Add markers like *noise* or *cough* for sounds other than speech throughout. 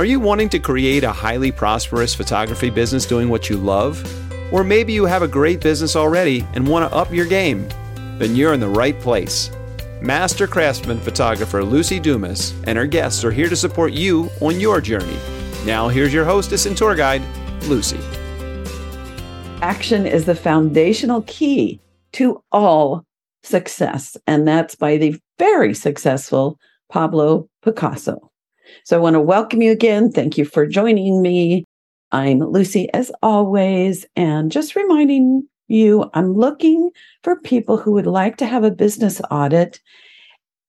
Are you wanting to create a highly prosperous photography business doing what you love? Or maybe you have a great business already and want to up your game? Then you're in the right place. Master craftsman photographer Lucy Dumas and her guests are here to support you on your journey. Now, here's your hostess and tour guide, Lucy. Action is the foundational key to all success, and that's by the very successful Pablo Picasso. So I want to welcome you again. Thank you for joining me. I'm Lucy, as always, and just reminding you I'm looking for people who would like to have a business audit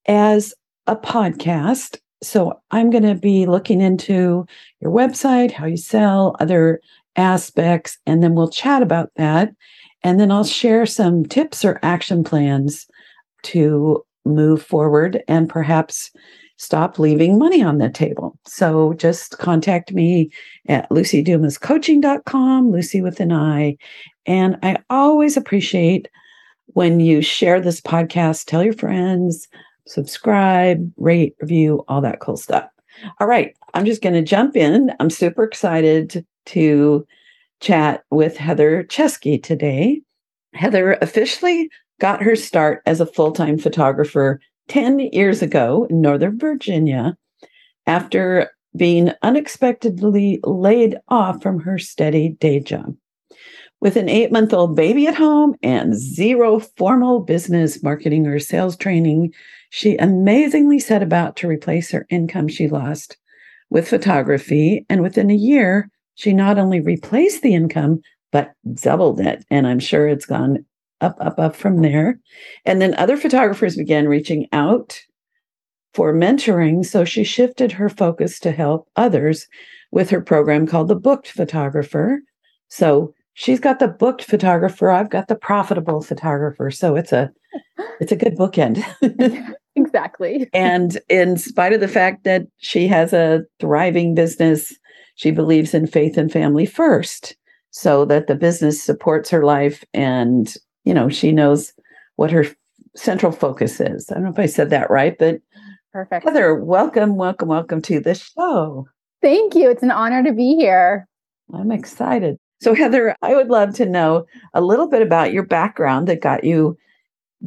as a podcast. So I'm going to be looking into your website, how you sell, other aspects, and then we'll chat about that. And then I'll share some tips or action plans to move forward and perhaps stop leaving money on the table. So just contact me at lucydumascoaching.com, Lucy with an I. And I always appreciate when you share this podcast, tell your friends, subscribe, rate, review, all that cool stuff. All right, I'm just going to jump in. I'm super excited to chat with Heather Chesky today. Heather officially got her start as a full time photographer 10 years ago in Northern Virginia after being unexpectedly laid off from her steady day job. With an eight month old baby at home and zero formal business marketing or sales training, she amazingly set about to replace her income she lost with photography. And within a year, she not only replaced the income, but doubled it. And I'm sure it's gone up, up, up from there. And then other photographers began reaching out for mentoring. So she shifted her focus to help others with her program called The Booked Photographer. So she's got the booked photographer, I've got the profitable photographer. So it's a *gasps* it's a good bookend. *laughs* exactly. and in spite of the fact that she has a thriving business, she believes in faith and family first so that the business supports her life and you know, she knows what her central focus is. I don't know if I said that right, but perfect. Heather, welcome, welcome, welcome to the show. Thank you. It's an honor to be here. I'm excited. So, Heather, I would love to know a little bit about your background that got you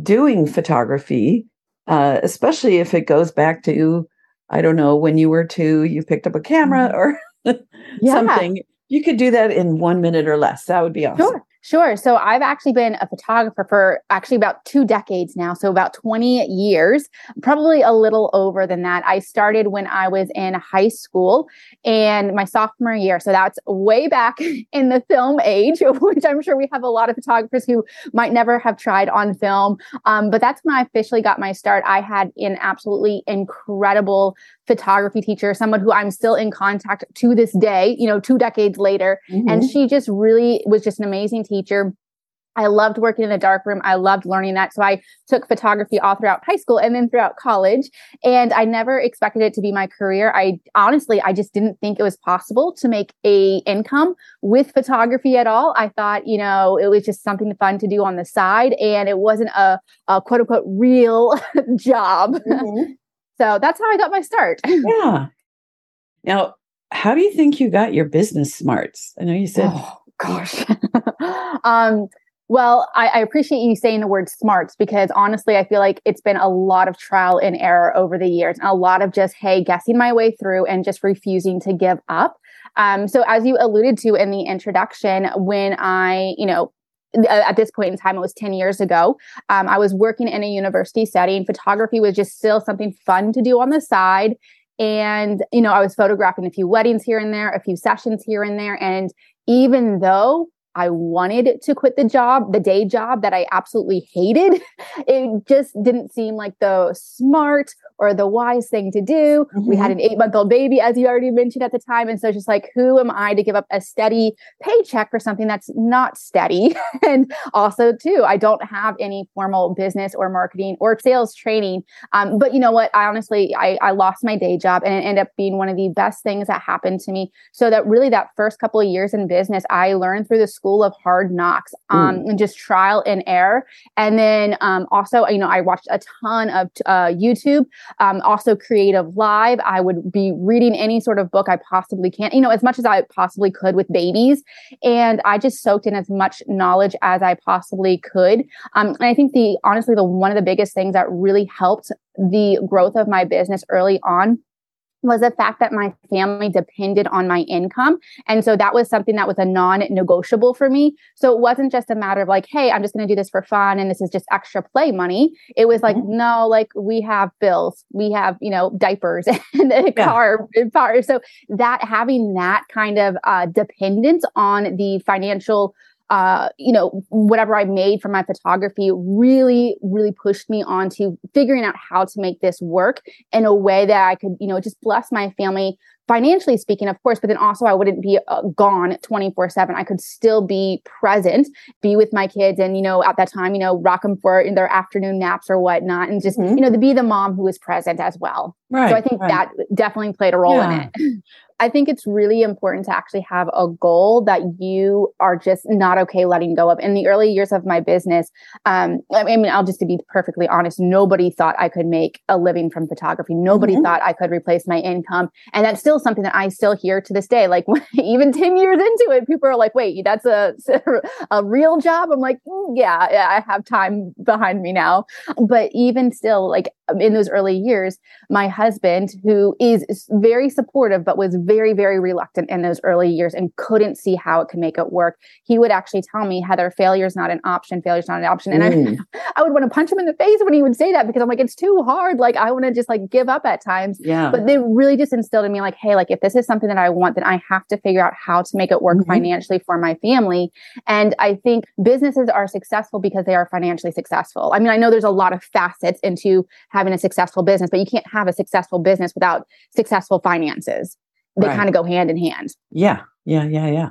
doing photography, uh, especially if it goes back to, I don't know, when you were two, you picked up a camera mm-hmm. or *laughs* yeah. something. You could do that in one minute or less. That would be awesome. Sure. Sure. So I've actually been a photographer for actually about two decades now. So about 20 years, probably a little over than that. I started when I was in high school and my sophomore year. So that's way back *laughs* in the film age, *laughs* which I'm sure we have a lot of photographers who might never have tried on film. Um, but that's when I officially got my start. I had an absolutely incredible photography teacher, someone who I'm still in contact to this day, you know, two decades later. Mm-hmm. And she just really was just an amazing teacher. I loved working in the darkroom. I loved learning that. So I took photography all throughout high school and then throughout college. And I never expected it to be my career. I honestly, I just didn't think it was possible to make a income with photography at all. I thought, you know, it was just something fun to do on the side and it wasn't a, a quote unquote real *laughs* job. Mm-hmm. *laughs* So that's how I got my start. *laughs* yeah. Now, how do you think you got your business smarts? I know you said, oh, gosh. *laughs* um, well, I, I, appreciate you saying the word smarts because honestly, I feel like it's been a lot of trial and error over the years, and a lot of just, hey, guessing my way through and just refusing to give up. Um, so, as you alluded to in the introduction, when I, you know, uh, at this point in time, it was 10 years ago. Um, I was working in a university setting. Photography was just still something fun to do on the side. And, you know, I was photographing a few weddings here and there, a few sessions here and there. And even though I wanted to quit the job, the day job that I absolutely hated. *laughs* It just didn't seem like the smart or the wise thing to do. Mm-hmm. We had mm-hmm. an eight month old baby, as you already mentioned at the time. And so it's just like, who am I to give up a steady paycheck for something that's not steady? *laughs* and also, too, I don't have any formal business or marketing or sales training. Um, but you know what? I honestly, I, I lost my day job and it ended up being one of the best things that happened to me. So that really that first couple of years in business, I learned through the school of hard knocks um, mm. and just trial and error. And then um, also, you know, I watched a ton of uh, YouTube, um, also Creative Live. I would be reading any sort of book I possibly can, you know, as much as I possibly could with babies. And I just soaked in as much knowledge as I possibly could. Um, and I think the honestly, the one of the biggest things that really helped the growth of my business early on was the fact that my family depended on my income. And so that was something that was a non negotiable for me. So it wasn't just a matter of like, hey, I'm just going to do this for fun and this is just extra play money. It was like, mm-hmm. no, like we have bills, we have, you know, diapers *laughs* and a yeah. car, car. So that having that kind of uh, dependence on the financial uh, you know, whatever I made from my photography really, really pushed me onto figuring out how to make this work in a way that I could, you know, just bless my family financially speaking, of course, but then also I wouldn't be uh, gone 24 seven. I could still be present, be with my kids. And, you know, at that time, you know, rock them for in their afternoon naps or whatnot. And just, mm-hmm. you know, to be the mom who is present as well. Right. So I think right. that definitely played a role yeah. in it. *laughs* I think it's really important to actually have a goal that you are just not okay letting go of. In the early years of my business, um, I mean, I'll just to be perfectly honest, nobody thought I could make a living from photography. Nobody mm-hmm. thought I could replace my income. And that's still something that I still hear to this day. Like *laughs* even 10 years into it, people are like, wait, that's a, *laughs* a real job? I'm like, mm, yeah, I have time behind me now. But even still, like in those early years, my husband, who is very supportive, but was very, very reluctant in those early years and couldn't see how it could make it work. He would actually tell me, Heather, failure is not an option. Failure is not an option. And mm. I, *laughs* I would want to punch him in the face when he would say that because I'm like, it's too hard. Like, I want to just like give up at times. Yeah. But they really just instilled in me, like, hey, like, if this is something that I want, then I have to figure out how to make it work mm-hmm. financially for my family. And I think businesses are successful because they are financially successful. I mean, I know there's a lot of facets into having a successful business, but you can't have a successful business without successful finances they right. kind of go hand in hand. Yeah, yeah, yeah, yeah.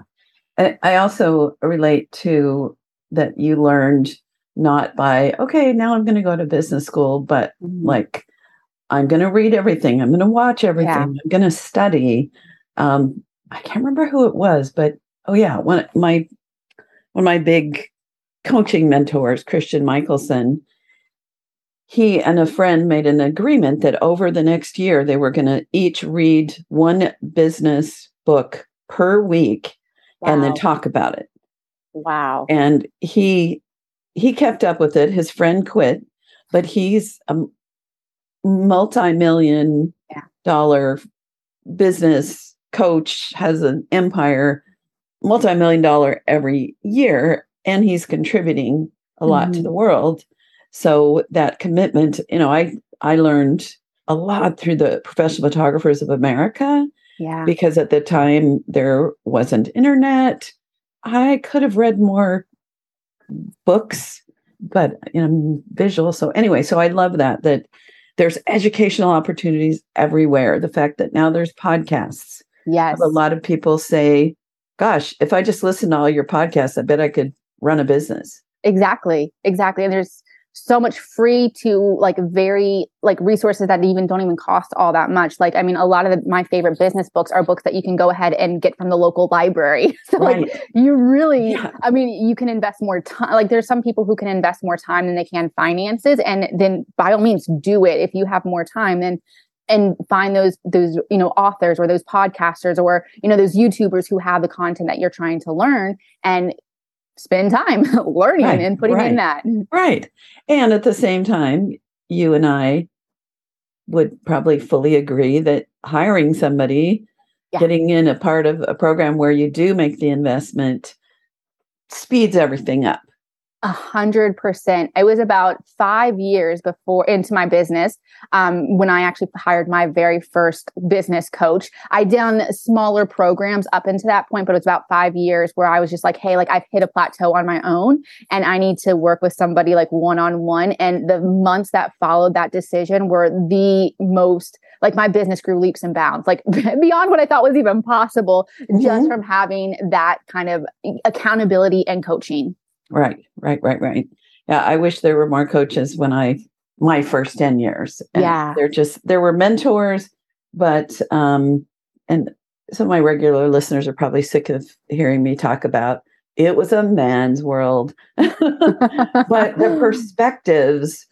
And I also relate to that you learned not by okay, now I'm going to go to business school, but mm-hmm. like I'm going to read everything. I'm going to watch everything. Yeah. I'm going to study. Um, I can't remember who it was, but oh yeah, one my one of my big coaching mentors, Christian Mickelsen, he and a friend made an agreement that over the next year they were going to each read one business book per week wow. and then talk about it wow and he he kept up with it his friend quit but he's a multi-million yeah. dollar business coach has an empire multi-million dollar every year and he's contributing a lot mm-hmm. to the world so that commitment, you know, I I learned a lot through the Professional Photographers of America. Yeah. Because at the time there wasn't internet. I could have read more books, but you know, visual. So anyway, so I love that that there's educational opportunities everywhere. The fact that now there's podcasts. Yes. A lot of people say, gosh, if I just listen to all your podcasts, I bet I could run a business. Exactly. Exactly. And there's so much free to like very like resources that even don't even cost all that much like i mean a lot of the, my favorite business books are books that you can go ahead and get from the local library *laughs* so right. like you really yeah. i mean you can invest more time like there's some people who can invest more time than they can finances and then by all means do it if you have more time then and find those those you know authors or those podcasters or you know those youtubers who have the content that you're trying to learn and spend time *laughs* learning right, and putting right, in that. Right. And at the same time, you and I would probably fully agree that hiring somebody, yeah. getting in a part of a program where you do make the investment speeds everything up. A hundred percent. It was about five years before into my business um, when I actually hired my very first business coach. I done smaller programs up into that point, but it was about five years where I was just like, hey, like I've hit a plateau on my own, and I need to work with somebody like one on one. And the months that followed that decision were the most like my business grew leaps and bounds, like *laughs* beyond what I thought was even possible, mm-hmm. just from having that kind of accountability and coaching. Right, right, right, right. Yeah, I wish there were more coaches when I my first 10 years. And yeah. They're just there were mentors, but um and some of my regular listeners are probably sick of hearing me talk about it was a man's world. *laughs* but the *laughs* perspectives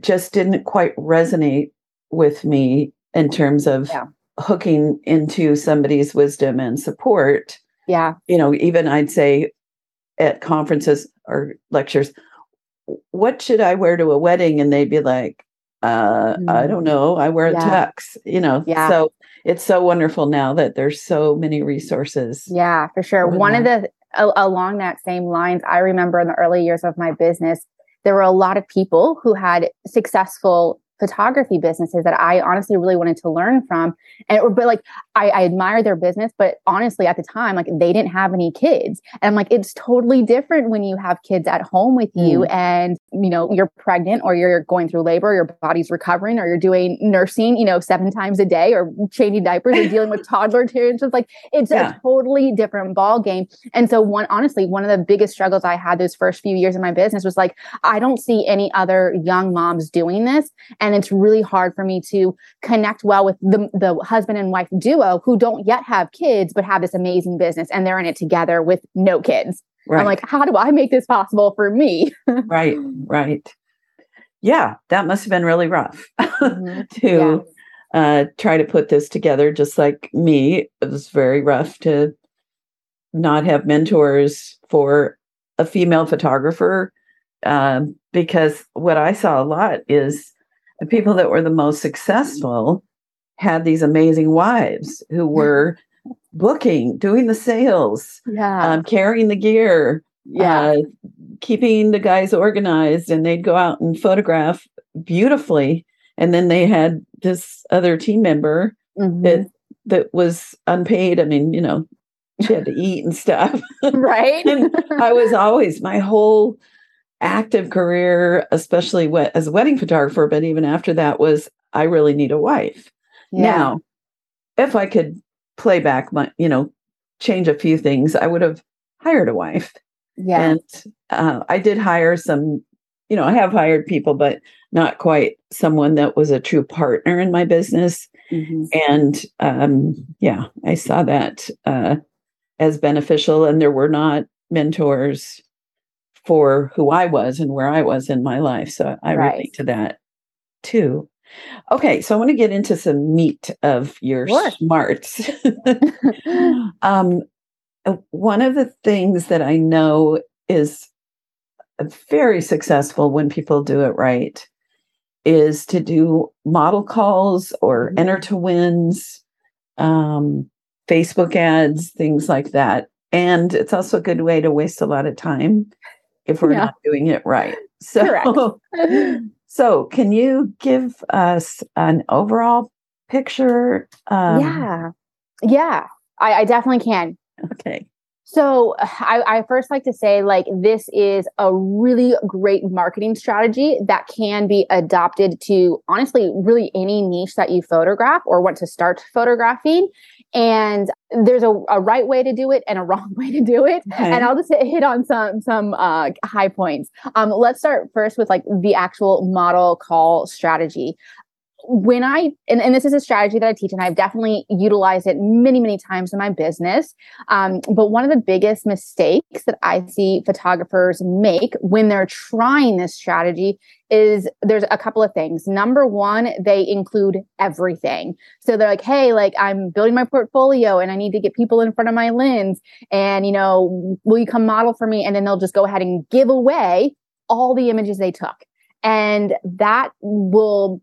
just didn't quite resonate with me in terms of yeah. hooking into somebody's wisdom and support. Yeah. You know, even I'd say at conferences or lectures, what should I wear to a wedding? And they'd be like, uh, mm. I don't know. I wear yeah. a tux, you know. Yeah. So it's so wonderful now that there's so many resources. Yeah, for sure. One that. of the along that same lines, I remember in the early years of my business, there were a lot of people who had successful photography businesses that I honestly really wanted to learn from. And but like I, I, admire their business, but honestly at the time, like they didn't have any kids. And I'm like, it's totally different when you have kids at home with you mm. and you know you're pregnant or you're going through labor, your body's recovering, or you're doing nursing, you know, seven times a day or changing diapers or dealing with *laughs* toddler tears. Like it's yeah. a totally different ball game. And so one honestly, one of the biggest struggles I had those first few years of my business was like, I don't see any other young moms doing this. And and it's really hard for me to connect well with the, the husband and wife duo who don't yet have kids but have this amazing business and they're in it together with no kids right. i'm like how do i make this possible for me *laughs* right right yeah that must have been really rough *laughs* mm-hmm. to yeah. uh, try to put this together just like me it was very rough to not have mentors for a female photographer um, because what I saw a lot is the people that were the most successful had these amazing wives who were booking, doing the sales, yeah. um, carrying the gear, yeah. Uh, keeping the guys organized, and they'd go out and photograph beautifully. And then they had this other team member mm-hmm. that that was unpaid. I mean, you know, she had to eat and stuff. *laughs* Right. *laughs* and I was always my whole active career, especially as a wedding photographer, but even after that was I really need a wife. Yeah. Now, if I could play back my, you know, change a few things, I would have hired a wife. Yeah. And uh, I did hire some, you know, I have hired people, but not quite someone that was a true partner in my business. Mm-hmm. And um, yeah, I saw that uh, as beneficial. And there were not mentors for who I was and where I was in my life. So I right. relate to that too. Okay, so I want to get into some meat of your sure. smarts. *laughs* *laughs* um, uh, one of the things that I know is very successful when people do it right is to do model calls or mm-hmm. enter to wins, um, Facebook ads, things like that. And it's also a good way to waste a lot of time if we're yeah. not doing it right. *laughs* So, *laughs* so can you give us an overall picture? Um, yeah, yeah, I, I definitely can. Okay. So I, I, first like to say, like, this is a really great marketing strategy that can be adopted to honestly, really any niche that you photograph or want to start photographing. And there's a, a right way to do it and a wrong *laughs* way to do it. Okay. And I'll just hit on some some uh, high points. Um, let's start first with like the actual model call strategy when I, and, and, this is a strategy that I teach, and I've definitely utilized it many, many times in my business. Um, but one of the biggest mistakes that I see photographers make when they're trying this strategy is there's a couple of things. Number one, they include everything. So they're like, hey, like I'm building my portfolio and I need to get people in front of my lens. And, you know, will you come model for me? And then they'll just go ahead and give away all the images they took. And that will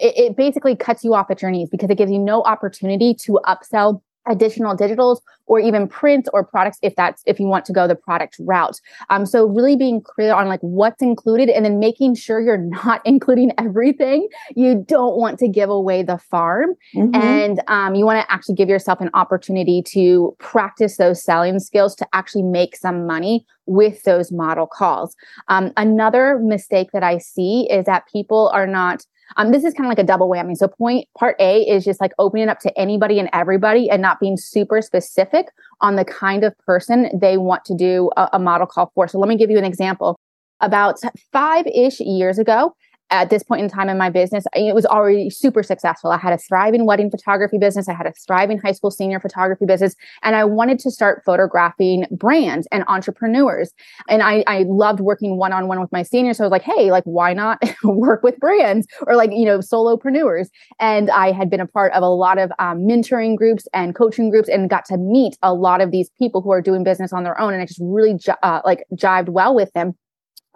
it, it basically cuts you off at your knees because it gives you no opportunity to upsell additional digitals or even prints or products if that's if you want to go the product route. Um so really being clear on like what's included and then making sure you're *laughs* not including everything. You don't want to give away the farm mm-hmm. and um, you want to actually give yourself an opportunity to practice those selling skills to actually make some money with those model calls. Um, another mistake that i see is that people are not um, this is kind of like a double whammy. So point part A is just like opening up to anybody and everybody and not being super specific on the kind of person they want to do a, a model call for. So let me give you an example. About five ish years ago, at this point in time in my business, it was already super successful. I had a thriving wedding photography business. I had a thriving high school senior photography business. And I wanted to start photographing brands and entrepreneurs. And I, I loved working one on one with my seniors. So I was like, hey, like, why not *laughs* work with brands or like, you know, solopreneurs? And I had been a part of a lot of um, mentoring groups and coaching groups and got to meet a lot of these people who are doing business on their own. And I just really, uh, like, jived well with them.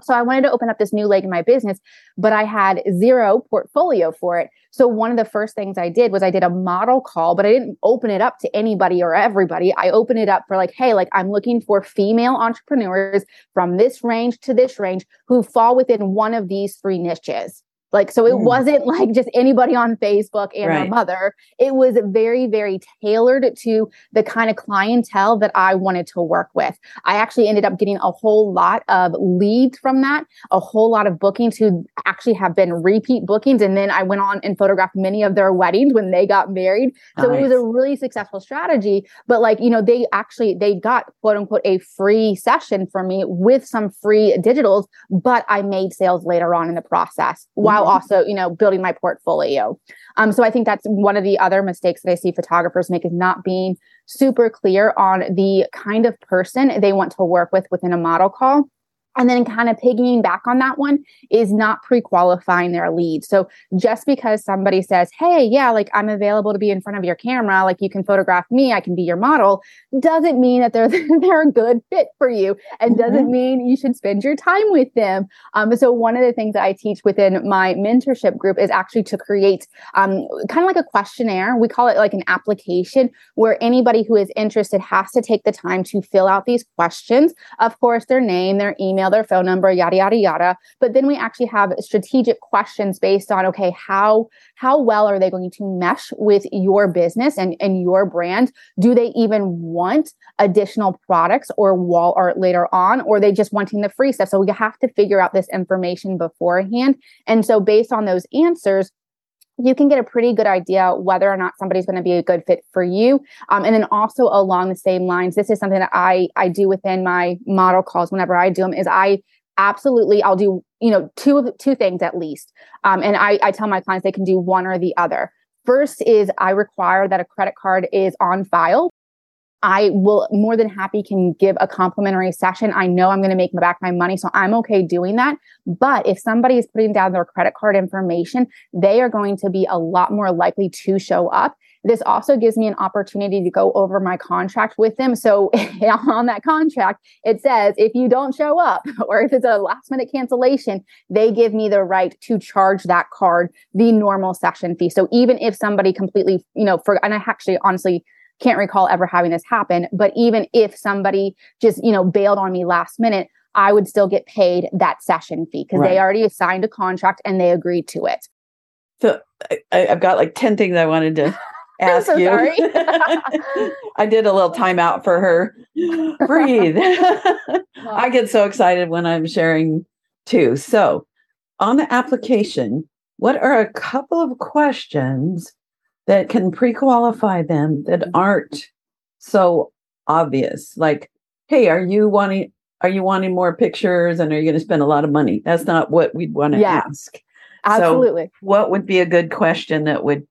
So I wanted to open up this new leg in my business, but I had zero portfolio for it. So one of the first things I did was I did a model call, but I didn't open it up to anybody or everybody. I opened it up for like, hey, like I'm looking for female entrepreneurs from this range to this range who fall within one of these three niches. Like, so it mm. wasn't like just anybody on Facebook and right. mother. It was very, very tailored to the kind of clientele that I wanted to work with. I actually ended up getting a whole lot of leads from that, a whole lot of bookings who actually have been repeat bookings. And then I went on and photographed many of their weddings when they got married. So nice. it was a really successful strategy. But like, you know, they actually, they got quote unquote a free session from me with some free digitals, but I made sales later on in the process while while also, you know, building my portfolio. Um, so I think that's one of the other mistakes that I see photographers make is not being super clear on the kind of person they want to work with within a model call. And then kind of piggying back on that one is not pre-qualifying their lead. So just because somebody says, Hey, yeah, like I'm available to be in front of your camera, like you can photograph me, I can be your model, doesn't mean that they're *laughs* they're a good fit for you and mm-hmm. doesn't mean you should spend your time with them. Um, so one of the things that I teach within my mentorship group is actually to create um, kind of like a questionnaire. We call it like an application where anybody who is interested has to take the time to fill out these questions. Of course, their name, their email, their phone number, yada, yada, yada. But then we actually have strategic questions based on, okay, how, how well are they going to mesh with your business and, and your brand? Do they even want additional products or wall art later on, or they just wanting the free stuff? So we have to figure out this information beforehand. And so based on those answers, you can get a pretty good idea whether or not somebody's going to be a good fit for you. Um, and then also along the same lines, this is something that I I do within my model calls whenever I do them. Is I absolutely I'll do you know two two things at least. Um, and I I tell my clients they can do one or the other. First is I require that a credit card is on file I will more than happy can give a complimentary session. I know I'm going to make back my money, so I'm okay doing that. But if somebody is putting down their credit card information, they are going to be a lot more likely to show up. This also gives me an opportunity to go over my contract with them. So *laughs* on that contract, it says if you don't show up *laughs* or if it's a last minute cancellation, they give me the right to charge that card the normal session fee. So even if somebody completely, you know, for, and I actually honestly, can't recall ever having this happen. But even if somebody just, you know, bailed on me last minute, I would still get paid that session fee because right. they already signed a contract and they agreed to it. So I, have got like 10 things I wanted to *laughs* ask so you. *laughs* I did a little timeout for her. *laughs* Breathe. I get so excited when I'm sharing too. So on the application, what are a couple of questions that can pre-qualify them that mm-hmm. aren't so obvious. Like hey are you wanting are you wanting more pictures and are you going to spend a lot of money? That's not what we'd want to yeah, ask. Absolutely. so what would be a good question that would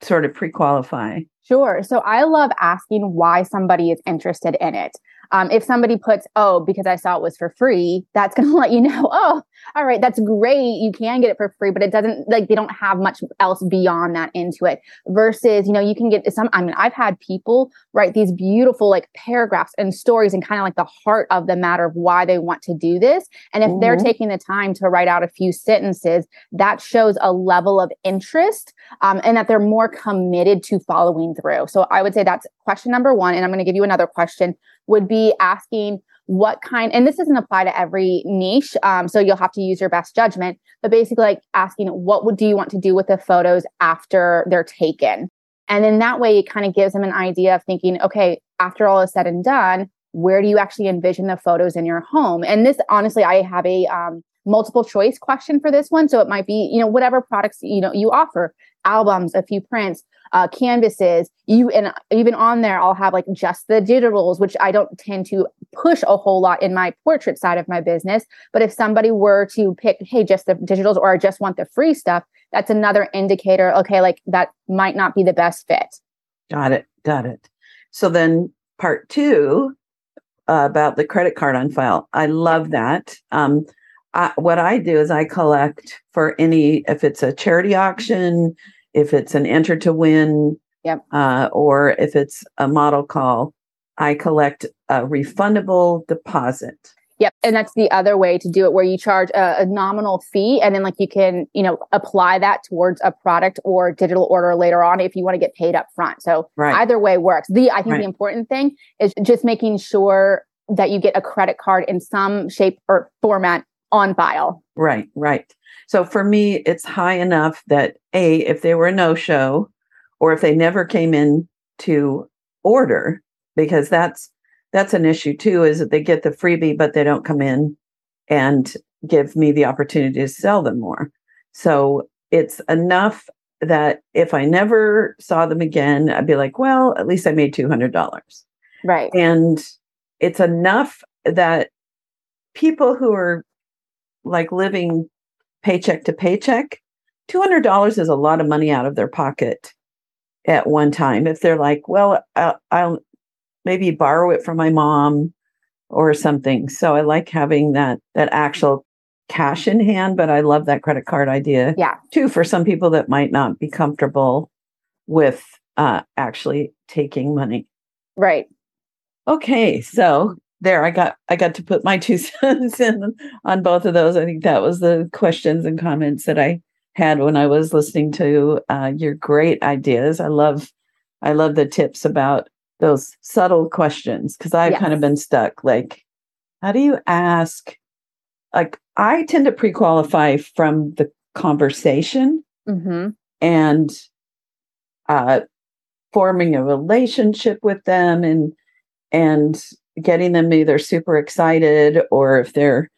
sort of pre-qualify? Sure. So i love asking why somebody is interested in it um, if somebody puts, oh, because I saw it was for free, that's *laughs* going to let you know, oh, all right, that's great. You can get it for free, but it doesn't like they don't have much else beyond that into it. Versus, you know, you can get some. I mean, I've had people write these beautiful like paragraphs and stories and kind of like the heart of the matter of why they want to do this. And if mm-hmm. they're taking the time to write out a few sentences, that shows a level of interest um, and that they're more committed to following through. So I would say that's question number one. And I'm going to give you another question would be asking what kind, and this doesn't apply to every niche. Um, so you'll have to use your best judgment, but basically like asking what would do you want to do with the photos after they're taken? And then that way it kind of gives them an idea of thinking, okay, after all is said and done, where do you actually envision the photos in your home? And this, honestly, I have a um, multiple choice question for this one. So it might be, you know, whatever products, you know, you offer. Albums, a few prints, uh, canvases. You and even on there, I'll have like just the digitals, which I don't tend to push a whole lot in my portrait side of my business. But if somebody were to pick, hey, just the digitals, or I just want the free stuff, that's another indicator. Okay, like that might not be the best fit. Got it. Got it. So then part two uh, about the credit card on file. I love that. Um, I, what I do is I collect for any, if it's a charity auction, if it's an enter to win, yep. uh, or if it's a model call, I collect a refundable deposit. Yep. And that's the other way to do it where you charge a, a, nominal fee and then like you can, you know, apply that towards a product or digital order later on if you want to get paid up front. So right. either way works. The I think right. the important thing is just making sure that you get a credit card in some shape or format on file. Right, right. So for me, it's high enough that A, if they were a no-show or if they never came in to order, because that's that's an issue too is that they get the freebie but they don't come in and give me the opportunity to sell them more so it's enough that if i never saw them again i'd be like well at least i made $200 right and it's enough that people who are like living paycheck to paycheck $200 is a lot of money out of their pocket at one time if they're like well I'll, I'll maybe borrow it from my mom or something. So I like having that that actual cash in hand, but I love that credit card idea. Yeah. Too for some people that might not be comfortable with uh actually taking money. Right. Okay, so there I got I got to put my two *laughs* cents in on both of those. I think that was the questions and comments that I had when I was listening to uh, your great ideas. I love I love the tips about those subtle questions because I've yes. kind of been stuck. Like, how do you ask? Like, I tend to pre qualify from the conversation mm-hmm. and uh, forming a relationship with them and and getting them either super excited or if they're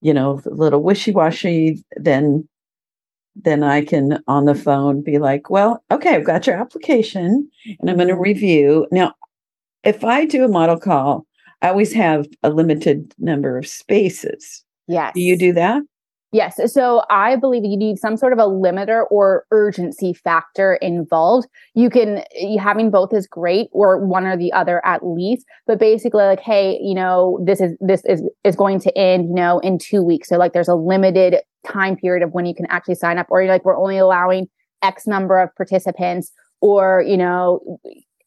you know a little wishy-washy then then I can on the phone be like, well, okay, I've got your application and I'm going to mm-hmm. review. Now, if I do a model call, I always have a limited number of spaces. Yes. Do you do that? Yes. So I believe you need some sort of a limiter or urgency factor involved. You can, having both is great or one or the other at least, but basically like, Hey, you know, this is, this is, is going to end, you know, in two weeks. So like there's a limited time period of when you can actually sign up or you're like, we're only allowing X number of participants or, you know,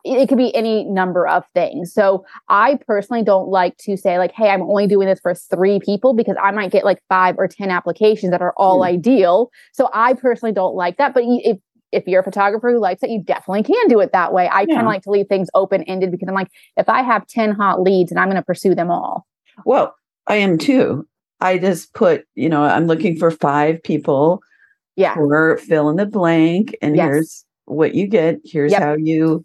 it could be any number of things. So I personally don't like to say like, Hey, I'm only doing this for three people because I might get like five or 10 applications that are all mm. ideal. So I personally don't like that. But if, if you're a photographer who likes it, you definitely can do it that way. I yeah. kind of like to leave things open ended because I'm like, if I have 10 hot leads and I'm going to pursue them all. Well, I am too. I just put, you know, I'm looking for five people. Yeah. For fill in the blank. And yes. here's what you get. Here's yep. how you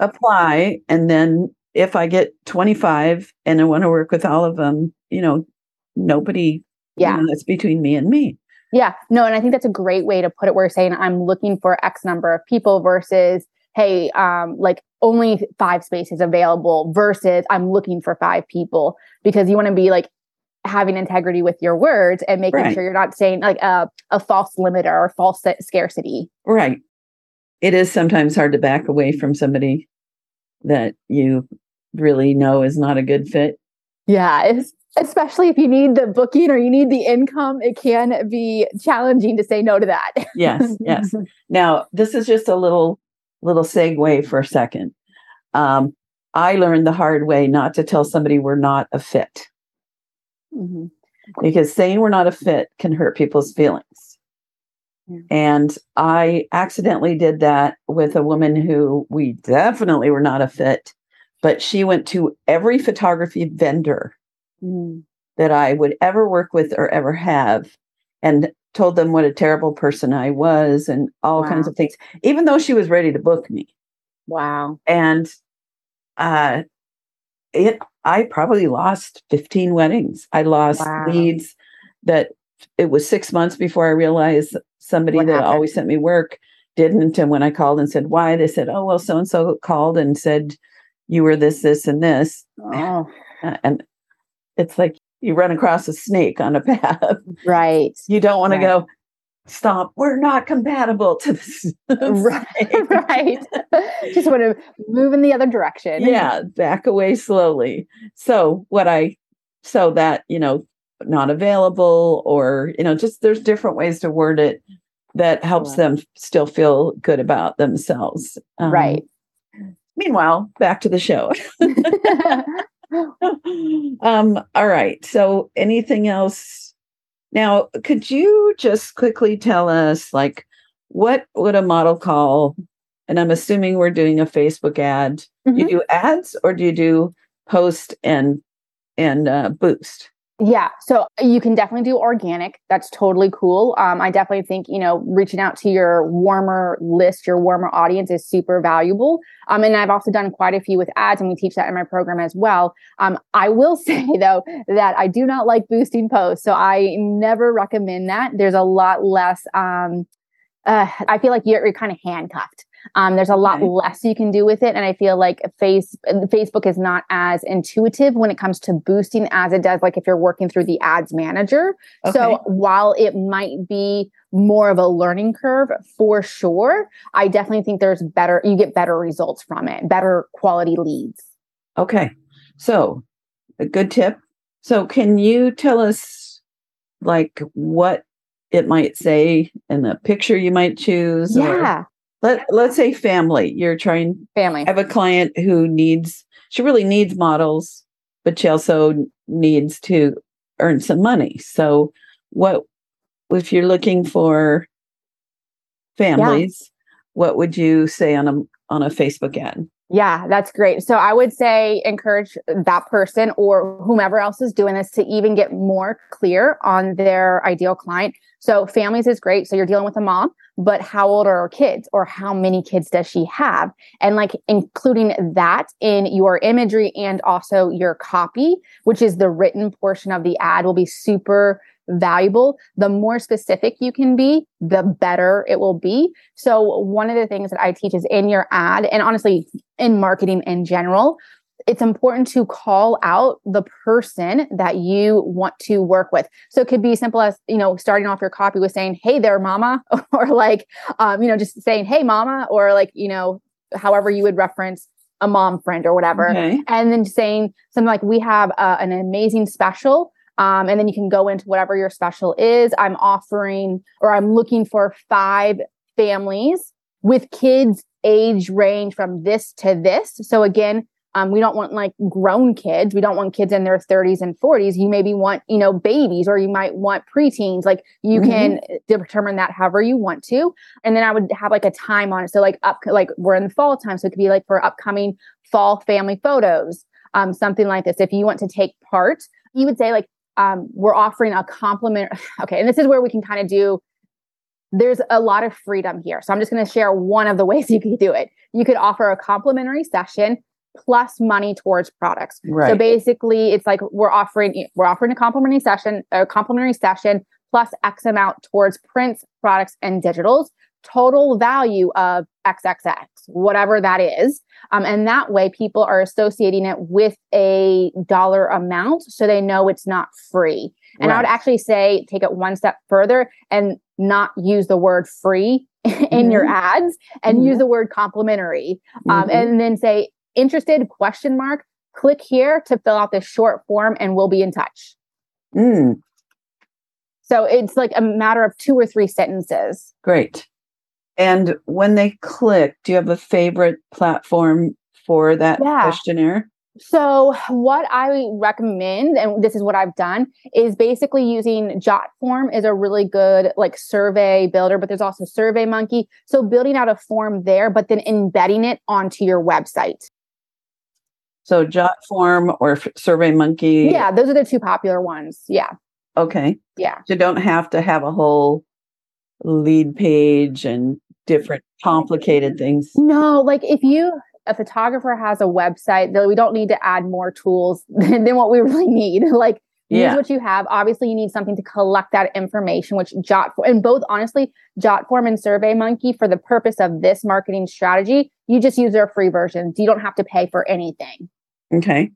apply and then if I get 25 and I want to work with all of them, you know, nobody, yeah, you know, that's between me and me. Yeah, no, and I think that's a great way to put it. We're saying I'm looking for X number of people versus, hey, um, like only five spaces available versus I'm looking for five people because you want to be like having integrity with your words and making right. sure you're not saying like a, a false limiter or false scarcity. Right it is sometimes hard to back away from somebody that you really know is not a good fit. Yeah, especially if you need the booking or you need the income, it can be challenging to say no to that. yes, yes. *laughs* Now, this is just a little little segue for a second. Um, I learned the hard way not to tell somebody we're not a fit. Mm-hmm. Because saying we're not a fit can hurt people's feelings. And I accidentally did that with a woman who we definitely were not a fit, but she went to every photography vendor mm. that I would ever work with or ever have and told them what a terrible person I was and all wow. kinds of things, even though she was ready to book me. Wow. And uh it I probably lost 15 weddings. I lost wow. leads that it was six months before I realized somebody what that happened? always sent me work didn't. And when I called and said why, they said, oh, well, so and so called and said you were this, this, and this. Oh, And it's like you run across a snake on a *laughs* path. right. You don't want Right. to go, stop, we're not compatible to this. *laughs* right. *laughs* right. Just want to move in the other direction. yeah, back away slowly. So what I so that, you know, not available or, you know, just there's different ways to word it that helps them still feel good about themselves. Um, Right. Meanwhile, back to the show. *laughs* um, all right. So anything else? Now, could you just quickly tell us like what would a model call? And I'm assuming we're doing a Facebook ad. Do Mhm. you do ads or do you do post and and uh, boost? Yeah, so you can definitely do organic. That's totally cool. Um, I definitely think you know reaching out to your warmer list, your warmer audience is super valuable. Um, and I've also done quite a few with ads, and we teach that in my program as well. Um, I will *laughs* say though that I do not like boosting posts, so I never recommend that. There's a lot less. Um, uh, I feel like you're, you're kind of handcuffed. Um, there's a lot Okay. less you can do with it, and I feel like face Facebook is not as intuitive when it comes to boosting as it does like if you're working through the ads manager. So while it might be more of a learning curve for sure, I definitely think there's better. You get better results from it, better quality leads. Okay. So, a good tip. So, can you tell us like what it might say in the picture you might choose? or- Yeah, let, let's say family. You're trying, family. I have a client who needs, she really needs models, but she also needs to earn some money. So, what, if you're looking for families, what would you say on a, on a Facebook ad? Yeah, that's great. So I would say encourage that person or whomever else is doing this to even get more clear on their ideal client. So families is great. So you're dealing with a mom, but how old are her kids or how many kids does she have? And like including that in your imagery and also your copy, which is the written portion of the ad will be super valuable. The more specific you can be, the better it will be. So one of the things that I teach is in your ad and honestly in marketing in general, it's important to call out the person that you want to work with. So it could be simple as, you know, starting off your copy with saying, Hey there, mama, *laughs* or like, um, you know, just saying, Hey mama, or like, you know, however you would reference a mom friend or whatever Okay. and then saying something like we have uh, an amazing special um, and then you can go into whatever your special is. I'm offering or i'm looking for five families with kids age range from this to this. So again um, we don't want like grown kids. We don't want kids in their 30s and 40s you maybe want you know babies or you might want preteens. Like you Mhm. can determine that however you want to. And then i would have like a time on it. So like up like we're in the fall time. So it could be like for upcoming fall family photos, um, something like this. If you want to take part, you would say like, um, we're offering a compliment. *sighs* Okay. And this is where we can kind of do, there's a lot of freedom here. So I'm just going to share one of the ways *laughs* you could do it. You could offer a complimentary session plus money towards products. Right. So basically it's like we're offering, we're offering a complimentary session, a complimentary session plus X amount towards prints, products, and digitals total value of XXX, whatever that is. Um, and that way, people are associating it with a dollar amount so they know it's not free. And I would actually say take it one step further and not use the word free *laughs* in your ads and Mhm. use the word complimentary. Um, Mhm. And then say interested question mark, click here to fill out this short form and we'll be in touch. Mm, So it's like a matter of two or three sentences. great. And when they click, do you have a favorite platform for that Yeah. questionnaire? So, what I recommend, and this is what I've done, is basically using Jotform is a really good like survey builder, but there's also Survey Monkey. So, building out a form there, but then embedding it onto your website. So Jotform or F- Survey Monkey. Yeah, those are the two popular ones. Yeah, Okay. yeah. You don't have to have a whole lead page and different complicated things. No, like if you a photographer has a website, then we don't need to add more tools *laughs* than, than what we really need. *laughs* Like use Yeah. what you have. Obviously, you need something to collect that information, which Jot and both honestly, Jotform and SurveyMonkey for the purpose of this marketing strategy, you just use their free versions. You don't have to pay for anything. Okay.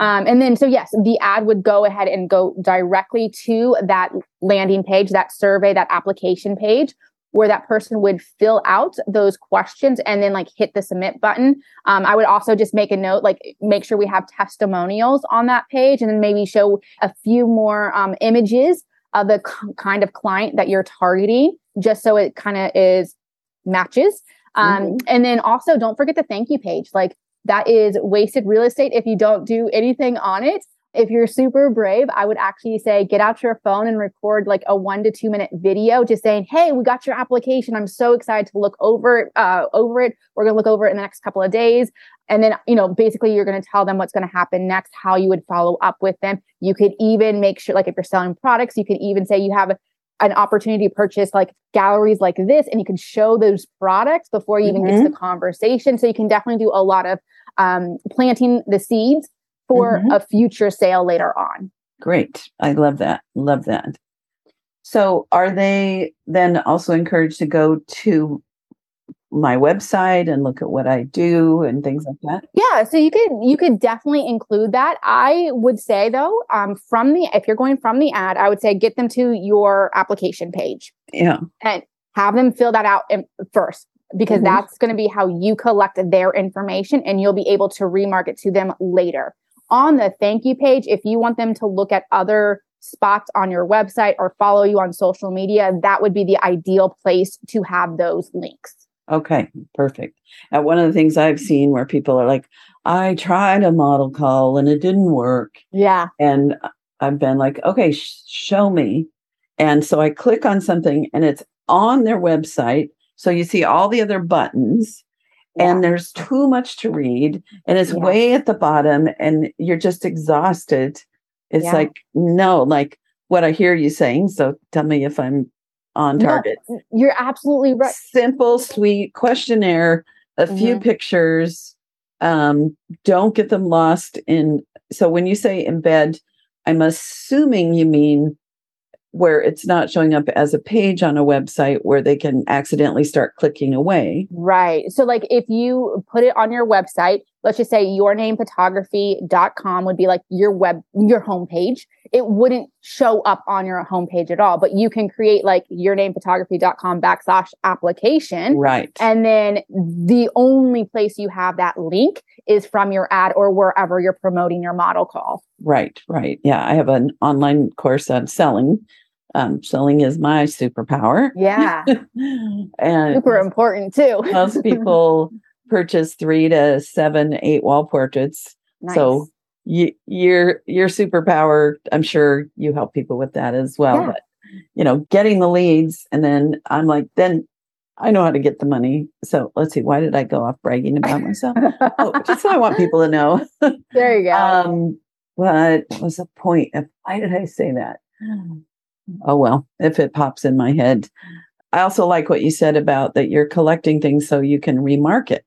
Um, and then, so yes, the ad would go ahead and go directly to that landing page, that survey, that application page, where that person would fill out those questions and then like hit the submit button. Um, I would also just make a note, like make sure we have testimonials on that page and then maybe show a few more um, images of the k- kind of client that you're targeting, just so it kind of is matches. Um, And then also don't forget the thank you page. Like that is wasted real estate if you don't do anything on it. If you're super brave, I would actually say get out your phone and record like a one to two minute video just saying, Hey, we got your application. I'm so excited to look over, uh, over it. We're going to look over it in the next couple of days. And then, you know, basically you're going to tell them what's going to happen next, how you would follow up with them. You could even make sure, like if you're selling products, you could even say you have an opportunity to purchase like galleries like this and you can show those products before you even get to the conversation. So you can definitely do a lot of um, planting the seeds for Mhm. a future sale later on. Great. I love that. Love that. So are they then also encouraged to go to my website and look at what I do and things like that? Yeah, so you could you could definitely include that. I would say though, um, from the if you're going from the ad, I would say get them to your application page Yeah. and have them fill that out first because Mhm. that's going to be how you collect their information and you'll be able to remarket to them later. On the thank you page, if you want them to look at other spots on your website or follow you on social media, that would be the ideal place to have those links. Okay. Perfect. And one of the things I've seen where people are like, I tried a model call and it didn't work. Yeah. And I've been like, okay, sh- show me. And so I click on something and it's on their website. So you see all the other buttons and there's too much to read and it's Yeah. way at the bottom and you're just exhausted. It's Yeah. like, no, like what I hear you saying. So tell me if I'm on No, target. You're absolutely right. Simple, sweet questionnaire, a few Mhm. pictures. Um, don't get them lost in. So when you say embed, I'm assuming you mean where it's not showing up as a page on a website where they can accidentally start clicking away. Right. So like if you put it on your website, let's just say yournamephotography.com would be like your web your homepage. It wouldn't show up on your homepage at all, but you can create like yournamephotography.com backslash application. Right. And then the only place you have that link is from your ad or wherever you're promoting your model call. Right, right. Yeah, I have an online course on selling. Um, selling is my superpower. Yeah. *laughs* and Super important too. *laughs* most people purchase three to seven, eight wall portraits. Nice. So you, your your superpower, I'm sure you help people with that as well. Yeah. But you know, getting the leads, and then I'm like, then I know how to get the money. So let's see, why did I go off bragging about myself? oh, *laughs* just so I want people to know. there you go. Um, what was the point? Of, why did I say that? Oh well, if it pops in my head. I also like what you said about that you're collecting things so you can remarket.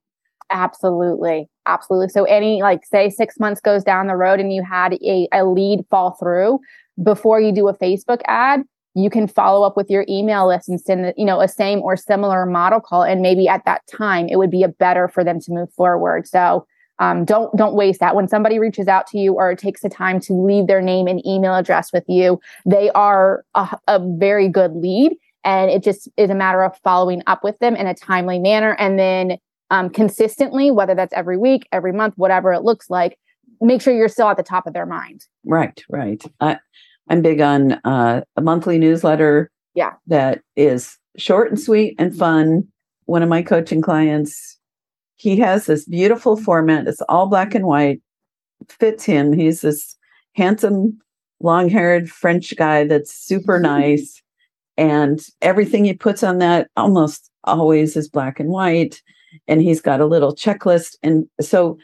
Absolutely. Absolutely. So any like say 6 months goes down the road and you had a, a lead fall through before you do a Facebook ad, you can follow up with your email list and send you know a same or similar model call and maybe at that time it would be a better for them to move forward. So um, don't don't waste that. When somebody reaches out to you or takes the time to leave their name and email address with you, they are a, a very good lead, and it just is a matter of following up with them in a timely manner, and then um, consistently, whether that's every week, every month, whatever it looks like, make sure you're still at the top of their mind. Right, right. I, I'm big on uh, a monthly newsletter. Yeah. That is short and sweet and fun. One of my coaching clients, he has this beautiful format. It's all black and white, fits him. He's this handsome, long haired French guy that's super *laughs* nice. And everything he puts on that almost always is black and white. And he's got a little checklist. And so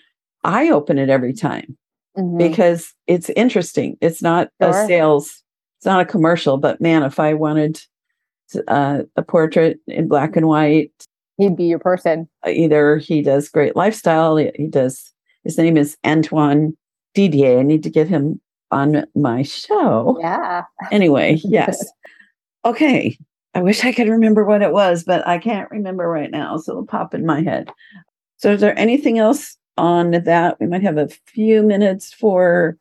I open it every time Mhm. because it's interesting. It's not a sales, it's not a commercial, but man, if I wanted uh, a portrait in black and white, He'd be your person. Uh, either he does great lifestyle, he he does, his name is Antoine Didier. I need to get him on my show. Yeah. Anyway, *laughs* yes. okay. I wish I could remember what it was, but I can't remember right now. So it'll pop in my head. So, is there anything else on that? We might have a few minutes for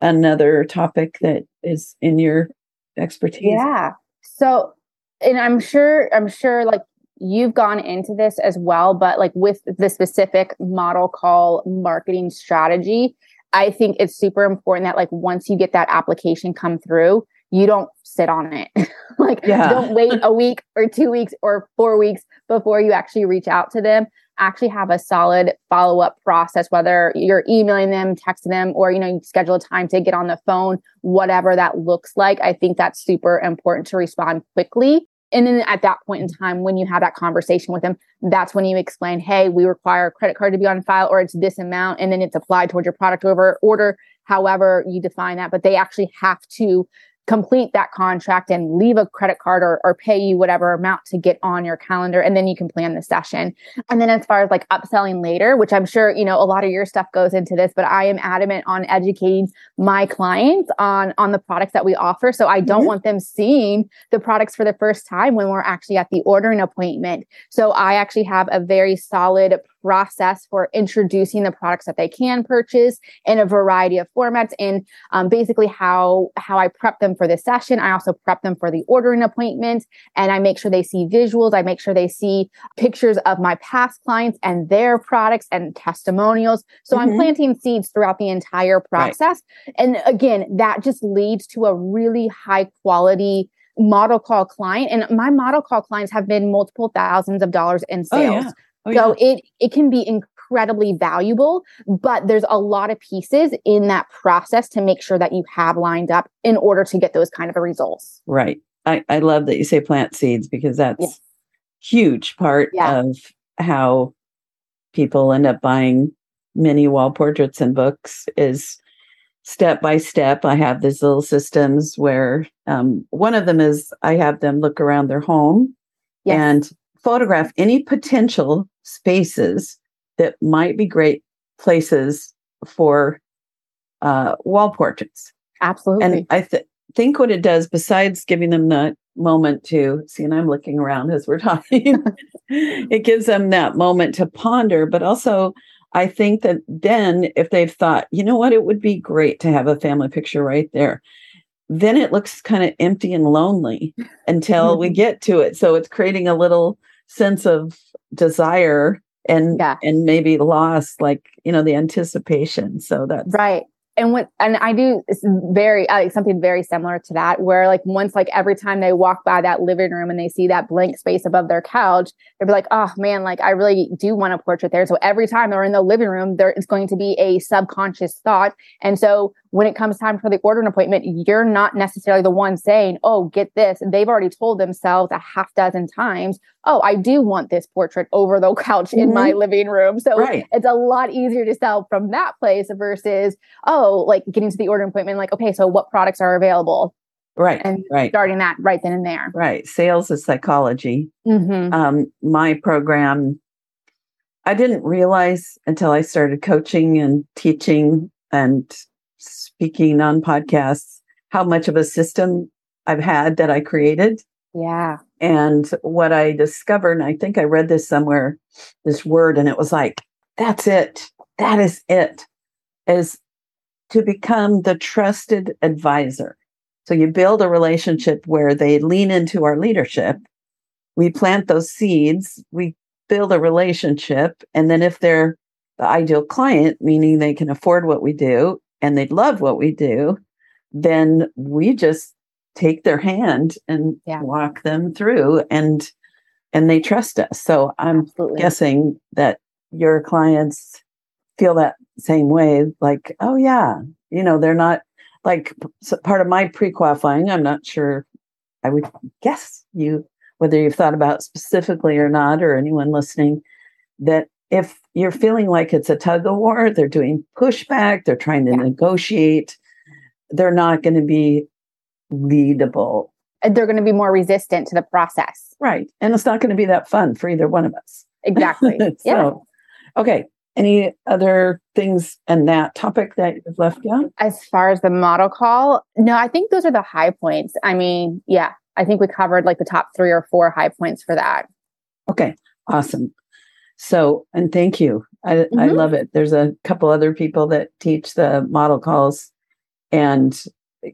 another topic that is in your expertise. Yeah. So, and I'm sure, I'm sure like you've gone into this as well, but like with the specific model call marketing strategy, I think it's super important that like once you get that application come through, you don't sit on it. *laughs* like yeah. don't wait a week or two weeks or four weeks before you actually reach out to them. Actually have a solid follow-up process, whether you're emailing them, texting them, or you know, you schedule a time to get on the phone, whatever that looks like. I think that's super important to respond quickly and then at that point in time, when you have that conversation with them, that's when you explain, hey, we require a credit card to be on file or it's this amount. And then it's applied towards your product over order, however you define that. But they actually have to complete that contract and leave a credit card or, or pay you whatever amount to get on your calendar and then you can plan the session. And then as far as like upselling later which i'm sure you know a lot of your stuff goes into this but i am adamant on educating my clients on on the products that we offer. So i don't mm-hmm. want them seeing the products for the first time when we're actually at the ordering appointment. So i actually have a very solid process for introducing the products that they can purchase in a variety of formats and um, basically how how i prep them for the session i also prep them for the ordering appointment and i make sure they see visuals i make sure they see pictures of my past clients and their products and testimonials so mm-hmm. i'm planting seeds throughout the entire process right. and again that just leads to a really high quality model call client and my model call clients have been multiple thousands of dollars in sales oh, yeah. Oh, so it it can be incredibly valuable, but there's a lot of pieces in that process to make sure that you have lined up in order to get those kind of results. Right. I, I love that you say plant seeds because that's yeah. huge part yeah. of how people end up buying mini wall portraits and books is step by step. I have these little systems where um, one of them is I have them look around their home yes. and photograph any potential spaces that might be great places for uh, wall portraits. Absolutely. And I th- think what it does, besides giving them the moment to see, and I'm looking around as we're *laughs* talking, *laughs* it gives them that moment to ponder, but also I think that then if they've thought, you know what, it would be great to have a family picture right there, then it looks kind of empty and lonely *laughs* until we get to it. So it's creating a little sense of desire and yeah. and maybe loss like you know the anticipation so that's right and what and I do very something very similar to that where like once like every time they walk by that living room and they see that blank space above their couch they'll be like oh man like I really do want a portrait there so every time they're in the living room there is going to be a subconscious thought and so when it comes time for the order ordering appointment you're not necessarily the one saying oh get this they've already told themselves a half dozen times oh I do want this portrait over the *laughs* couch mm-hmm. in my mm-hmm. living room so right. it's a lot easier to sell from that place versus oh like getting to the order appointment, like, okay, so what products are available? Right. And right. starting that right then and there. Right. Sales is psychology. Mm-hmm. Um, my program, I didn't realize until I started coaching and teaching and speaking on podcasts how much of a system I've had that I created. Yeah. And what I discovered, and I think I read this somewhere, this word, and it was like, that's it. That is it. Is to become the trusted advisor. So you build a relationship where they lean into our leadership. We plant those seeds, we build a relationship. And then if they're the ideal client, meaning they can afford what we do and they love what we do, then we just take their hand and yeah. walk them through and and they trust us. So I'm Absolutely. guessing that your clients feel that same way like oh yeah you know they're not like part of my pre-qualifying i'm not sure i would guess you whether you've thought about specifically or not or anyone listening that if you're feeling like it's a tug of war they're doing pushback they're trying to yeah. negotiate they're not going to be readable they're going to be more resistant to the process. Right and it's not going to be that fun for either one of us. Exactly. *laughs* So, yeah. okay Any other things and that topic that you've left out? As far as the model call, no, I think those are the high points. I mean, yeah, I think we covered like the top three or four high points for that. Okay, awesome. So, and thank you. I, mm-hmm. I love it. There's a couple other people that teach the model calls, and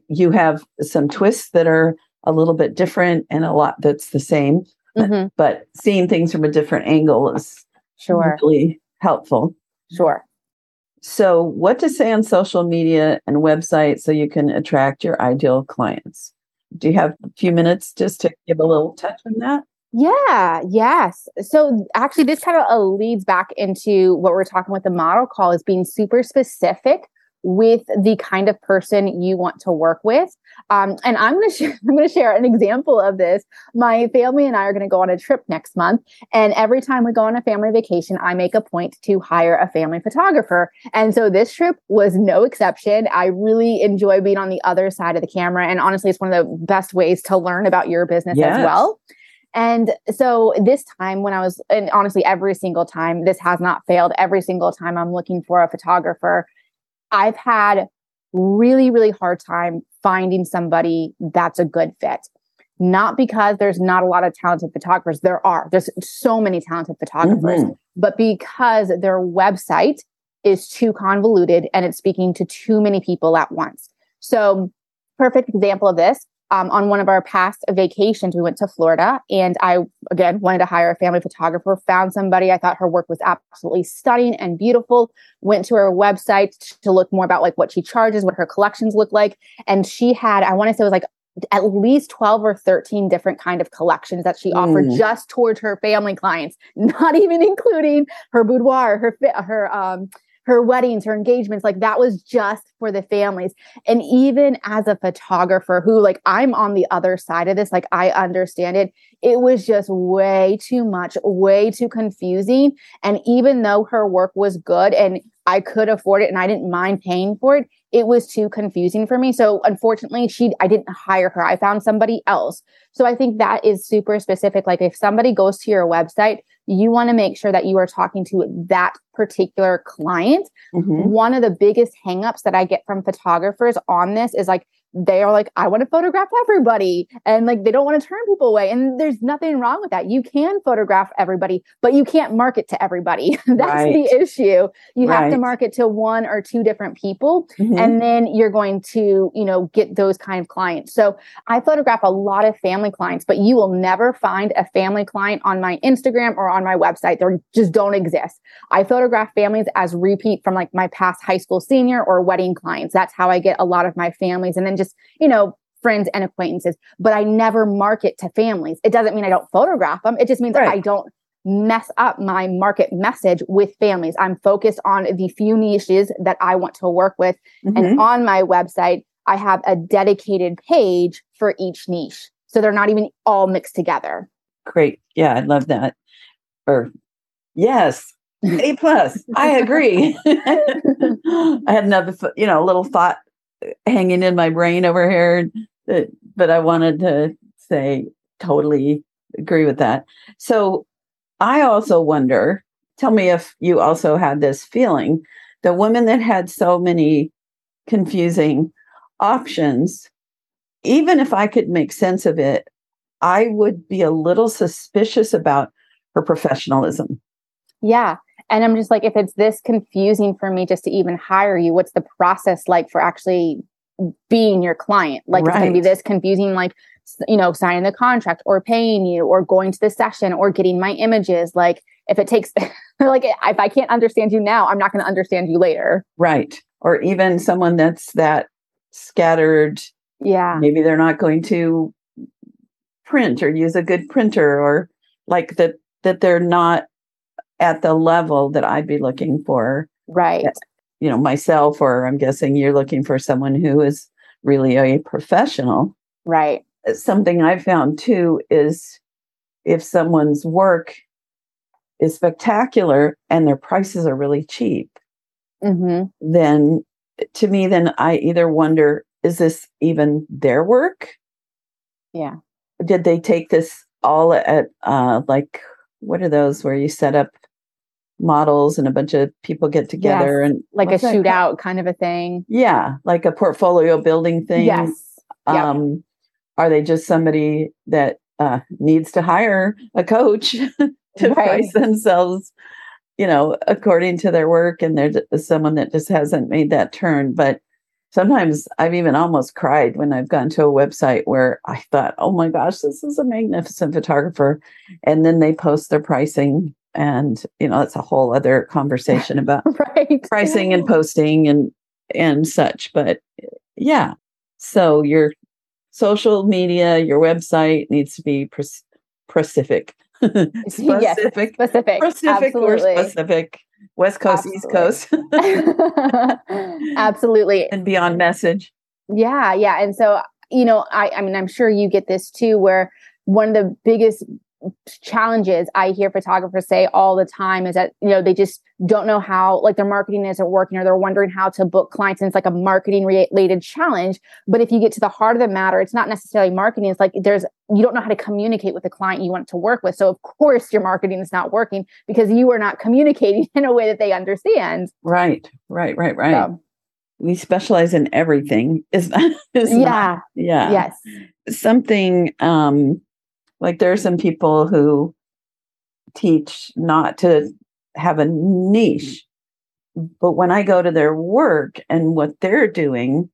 you have some twists that are a little bit different and a lot that's the same. Mm-hmm. But seeing things from a different angle is sure really helpful. Sure. So, what to say on social media and websites so you can attract your ideal clients? Do you have a few minutes just to give a little touch on that? Yeah, yes. So actually, this kind of leads back into what we're talking with the model call is being super specific with the kind of person you want to work with. Um, and I'm going *laughs* to share, I'm going to share an example of this. My family and I are going to go on a trip next month, and every time we go on a family vacation, I make a point to hire a family photographer. And so this trip was no exception. I really enjoy being on the other side of the camera, and honestly, it's one of the best ways to learn about your business yes. as well. And so this time when I was, and honestly, every single time, this has not failed. Every single time I'm looking for a photographer, I've had really, really hard time finding somebody that's a good fit. Not because there's not a lot of talented photographers. There are. There's so many talented photographers, mm-hmm. but because their website is too convoluted and it's speaking to too many people at once. So, perfect example of this um, on one of our past vacations, we went to Florida and I, again, wanted to hire a family photographer, found somebody. I thought her work was absolutely stunning and beautiful. Went to her website to look more about like what she charges, what her collections look like. And she had, I want to say it was like at least 12 or 13 different kind of collections that she offered mm. just towards her family clients, *laughs* not even including her boudoir, her, her, um, her weddings, her engagements, like that was just for the families. And even as a photographer who, like, I'm on the other side of this, like, I understand it, it was just way too much, way too confusing. And even though her work was good and I could afford it and I didn't mind paying for it, it was too confusing for me. So unfortunately, she I didn't hire her. I found somebody else. So I think that is super specific. Like if somebody goes to your website, you want to make sure that you are talking to that particular client. Mm-hmm. One of the biggest hangups that I get from photographers on this is like they are like, I want to photograph everybody. And like, they don't want to turn people away. And there's nothing wrong with that. You can photograph everybody, but you can't market to everybody. *laughs* That's right. the issue. You right. have to market to one or two different people. Mm-hmm. And then you're going to, you know, get those kind of clients. So I photograph a lot of family clients, but you will never find a family client on my Instagram or on my website. They just don't exist. I photograph families as repeat from like my past high school senior or wedding clients. That's how I get a lot of my families. And then just just, you know, friends and acquaintances, but I never market to families. It doesn't mean I don't photograph them. It just means right. I don't mess up my market message with families. I'm focused on the few niches that I want to work with. Mm-hmm. And on my website, I have a dedicated page for each niche. So they're not even all mixed together. Great. Yeah, I love that. Or yes, A plus. I agree. *laughs* I had another, you know, little thought hanging in my brain over here. But I wanted to say, totally agree with that. So I also wonder, tell me if you also had this feeling the women that had so many confusing options, even if I could make sense of it, I would be a little suspicious about her professionalism. Yeah. And I'm just like, if it's this confusing for me just to even hire you, what's the process like for actually being your client? Like, right. it's going to be this confusing, like, you know, signing the contract or paying you or going to the session or getting my images. Like, if it takes, *laughs* like, if I can't understand you now, I'm not going to understand you later. Right. Or even someone that's that scattered. Yeah. Maybe they're not going to print or use a good printer or like that, that they're not at the level that I'd be looking for. Right. You know, myself, or I'm guessing you're looking for someone who is really a professional. Right. Something I found too is if someone's work is spectacular and their prices are really cheap, mm-hmm. then to me, then I either wonder, is this even their work? Yeah. Did they take this all at uh, like what are those where you set up models and a bunch of people get together Yes, and like a shootout kind of a thing. Yeah, like a portfolio building thing. Yes. Yep. Um, are they just somebody that uh, needs to hire a coach *laughs* to Right. price themselves, you know, according to their work? And they're someone that just hasn't made that turn. But sometimes I've even almost cried when I've gone to a website where I thought, oh my gosh, this is a magnificent photographer. And then they post their pricing. And, you know, that's a whole other conversation about *laughs* right. pricing and posting and and such but yeah so your social media your website needs to be pres- specific *laughs* *laughs* Yes, specific specific. specific or specific west coast east coast Absolutely. and beyond message Yeah, yeah. And so, you know, I I mean, I'm sure you get this too where one of the biggest challenges I hear photographers say all the time is that, you know, they just don't know how like their marketing isn't working or they're wondering how to book clients and it's like a marketing related challenge. But if you get to the heart of the matter, it's not necessarily marketing. It's like there's you don't know how to communicate with the client you want to work with. So of course your marketing is not working because you are not communicating *laughs* in a way that they understand. right right right right So, we specialize in everything is is not- yeah. yeah Yes. something um like there are some people who teach not to have a niche but when i go to their work and what they're doing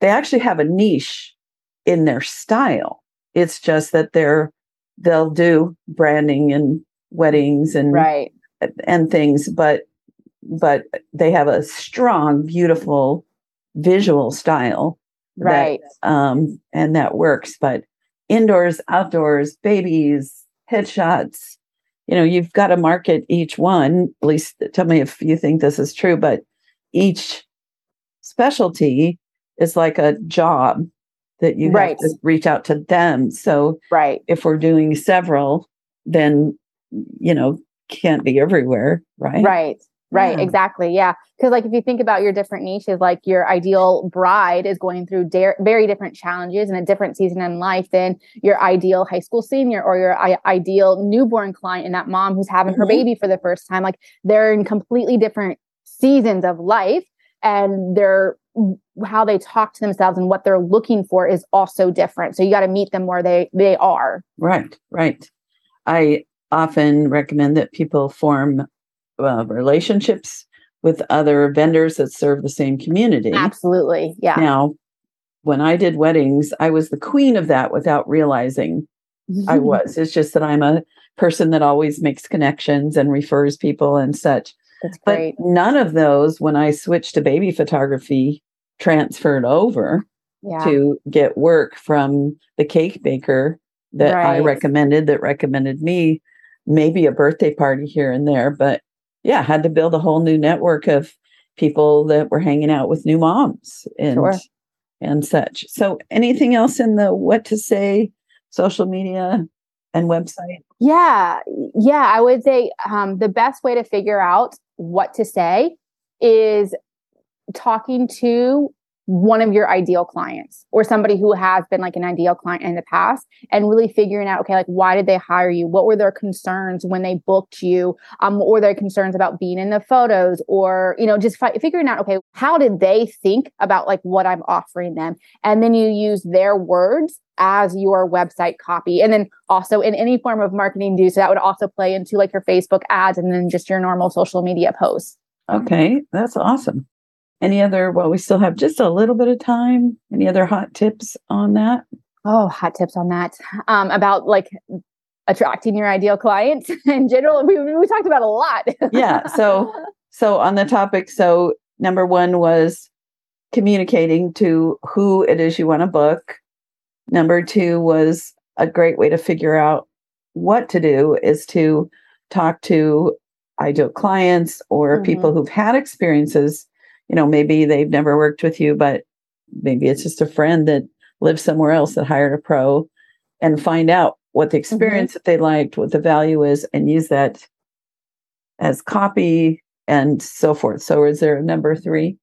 they actually have a niche in their style it's just that they're they'll do branding and weddings and Right. and things but but they have a strong beautiful visual style that Right. um, and that works. But indoors, outdoors, babies, headshots, you know, you've got to market each one. At least tell me if you think this is true, but each specialty is like a job that you Right. have to reach out to them. So Right. if we're doing several, then you know, can't be everywhere, right? Right. Right. Yeah. Exactly. Yeah. Because, like, if you think about your different niches, like your ideal bride is going through very different challenges in a different season in life than your ideal high school senior or your I- ideal newborn client and that mom who's having her Mhm. baby for the first time. Like, they're in completely different seasons of life and they're how they talk to themselves and what they're looking for is also different. So you got to meet them where they they are. Right, right. I often recommend that people form uh, relationships with other vendors that serve the same community. Absolutely. Yeah. Now, when I did weddings, I was the queen of that without realizing I *laughs* was. It's just that I'm a person that always makes connections and refers people and such. That's But none of those, when I switched to baby photography, transferred over Yeah. to get work from the cake baker that I recommended that recommended me maybe a birthday party here and there but yeah had to build a whole new network of people that were hanging out with new moms and Sure. and such so anything else in the what to say social media and website Yeah, yeah, I would say um, the best way to figure out what to say is talking to one of your ideal clients or somebody who has been like an ideal client in the past and really figuring out okay like why did they hire you? What were their concerns when they booked you? Um or their concerns about being in the photos? Or you know just fi- figuring out okay how did they think about like what i'm offering them? And then you use their words as your website copy and then also in any form of marketing do so that would also play into like your facebook ads and then just your normal social media posts. Okay. That's awesome any other well we still have just a little bit of time any other hot tips on that oh hot tips on that um about like attracting your ideal client *laughs* in general we, we talked about a lot Yeah, so- *laughs* So on the topic, so number one was communicating to who it is you want to book. Number two was a great way to figure out what to do is to talk to ideal clients or Mhm. people who've had experiences. You know, maybe they've never worked with you, but maybe it's just a friend that lives somewhere else that hired a pro and find out what the experience that they liked, what the value is, and use that as copy and so forth. So is there a number three?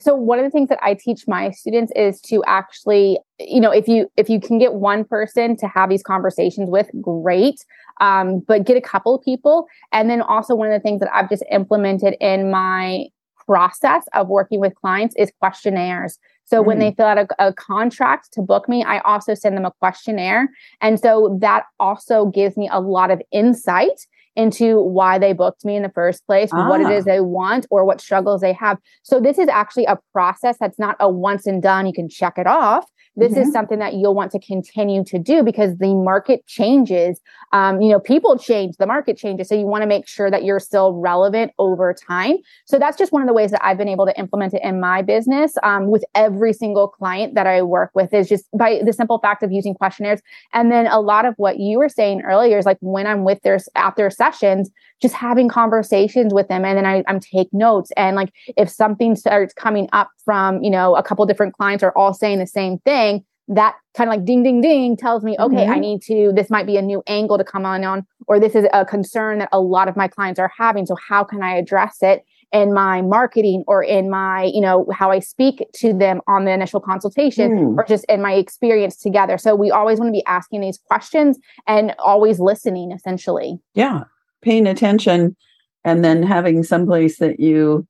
So one of the things that I teach my students is to actually, you know, if you if you can get one person to have these conversations with, great. Um, but get a couple of people. And then also one of the things that I've just implemented in my process of working with clients is questionnaires. So mm-hmm. when they fill out a, a, contract to book me, I also send them a questionnaire. And so that also gives me a lot of insight into why they booked me in the first place, ah. what it is ah. they want, or what struggles they have. So this is actually a process that's not a once and done, you can check it off this mm-hmm. is something that you'll want to continue to do because the market changes. Um, you know, people change, the market changes. So you want to make sure that you're still relevant over time. So that's just one of the ways that I've been able to implement it in my business um, with every single client that I work with is just by the simple fact of using questionnaires. And then a lot of what you were saying earlier is like when I'm with their at their sessions, just having conversations with them and then I, I'm take notes and like if something starts coming up from you know a couple different clients are all saying the same thing that kind of like ding ding ding tells me okay mm-hmm. i need to this might be a new angle to come on on or this is a concern that a lot of my clients are having so how can i address it in my marketing or in my you know how i speak to them on the initial consultation mm. or just in my experience together so we always want to be asking these questions and always listening essentially yeah paying attention and then having someplace that you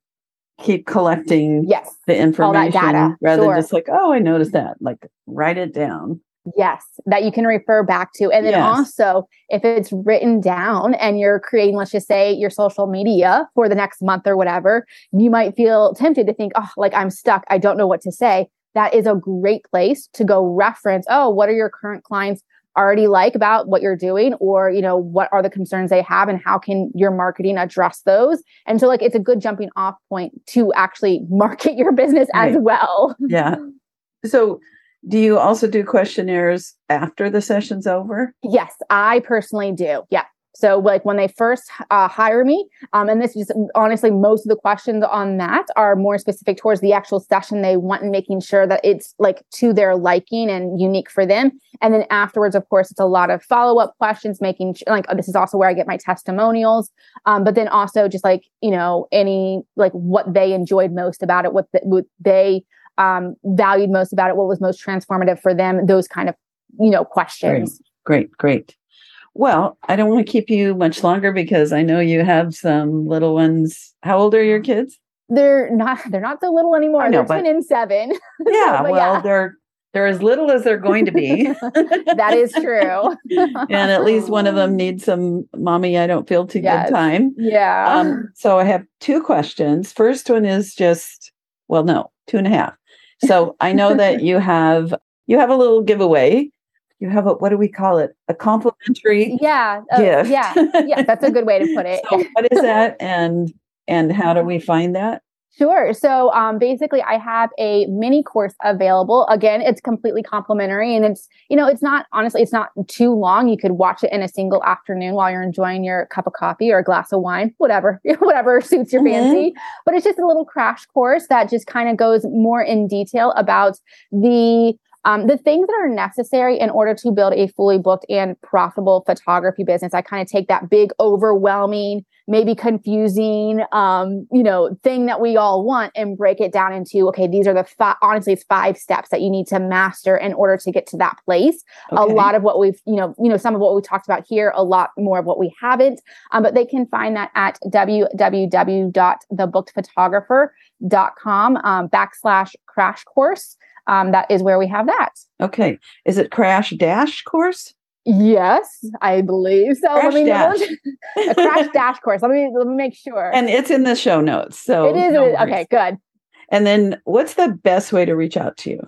keep collecting yes. the information rather sure. than just like oh i noticed that. Like write it down. Yes that you can refer back to. And then yes. also if it's written down and you're creating let's just say your social media for the next month or whatever you might feel tempted to think oh like i'm stuck. I don't know what to say. That is a great place to go reference oh what are your current clients already like about what you're doing or you know what are the concerns they have and how can your marketing address those? And so like it's a good jumping off point to actually *laughs* market your business right. as well. Yeah. So do you also do questionnaires after the session's over? Yes i personally do. Yeah so, like when they first uh, hire me, um, and this is honestly most of the questions on that are more specific towards the actual session they want and making sure that it's like to their liking and unique for them. And then afterwards, of course, it's a lot of follow up questions, making like oh, this is also where I get my testimonials. Um, but then also just like you know any like what they enjoyed most about it, what, the, what they um, valued most about it, what was most transformative for them, those kind of you know questions. Great, great, great. Well, I don't want to keep you much longer because I know you have some little ones. How old are your kids? They're not they're not so little anymore. Know, they're 10 and 7. *laughs* Yeah, so, well, yeah. they're they're as little as they're going to be. *laughs* that is true. *laughs* and at least one of them needs some mommy, I don't feel too yes. good time. Yeah. Um, so I have two questions. First one is just, well, no, two and a half. So I know that you have you have a little giveaway you have a what do we call it a complimentary yeah uh, gift yeah yeah that's a good way to put it *laughs* so what is that and and how do we find that Sure. So um, basically, I have a mini course available. Again, it's completely complimentary, and it's you know it's not honestly it's not too long. You could watch it in a single afternoon while you're enjoying your cup of coffee or a glass of wine, whatever *laughs* whatever suits your mm-hmm. fancy. But it's just a little crash course that just kind of goes more in detail about the um, the things that are necessary in order to build a fully booked and profitable photography business, I kind of take that big, overwhelming, maybe confusing, um, you know, thing that we all want and break it down into, okay, these are the five, honestly, it's five steps that you need to master in order to get to that place. Okay. A lot of what we've, you know, you know, some of what we talked about here, a lot more of what we haven't, um, but they can find that at www.thebookedphotographer.com um, backslash crash course um, that is where we have that. Okay. Is it crash dash course? Yes, I believe so. Crash let me dash. *laughs* a crash *laughs* dash course. Let me let me make sure. And it's in the show notes. So it is. No okay, good. And then what's the best way to reach out to you?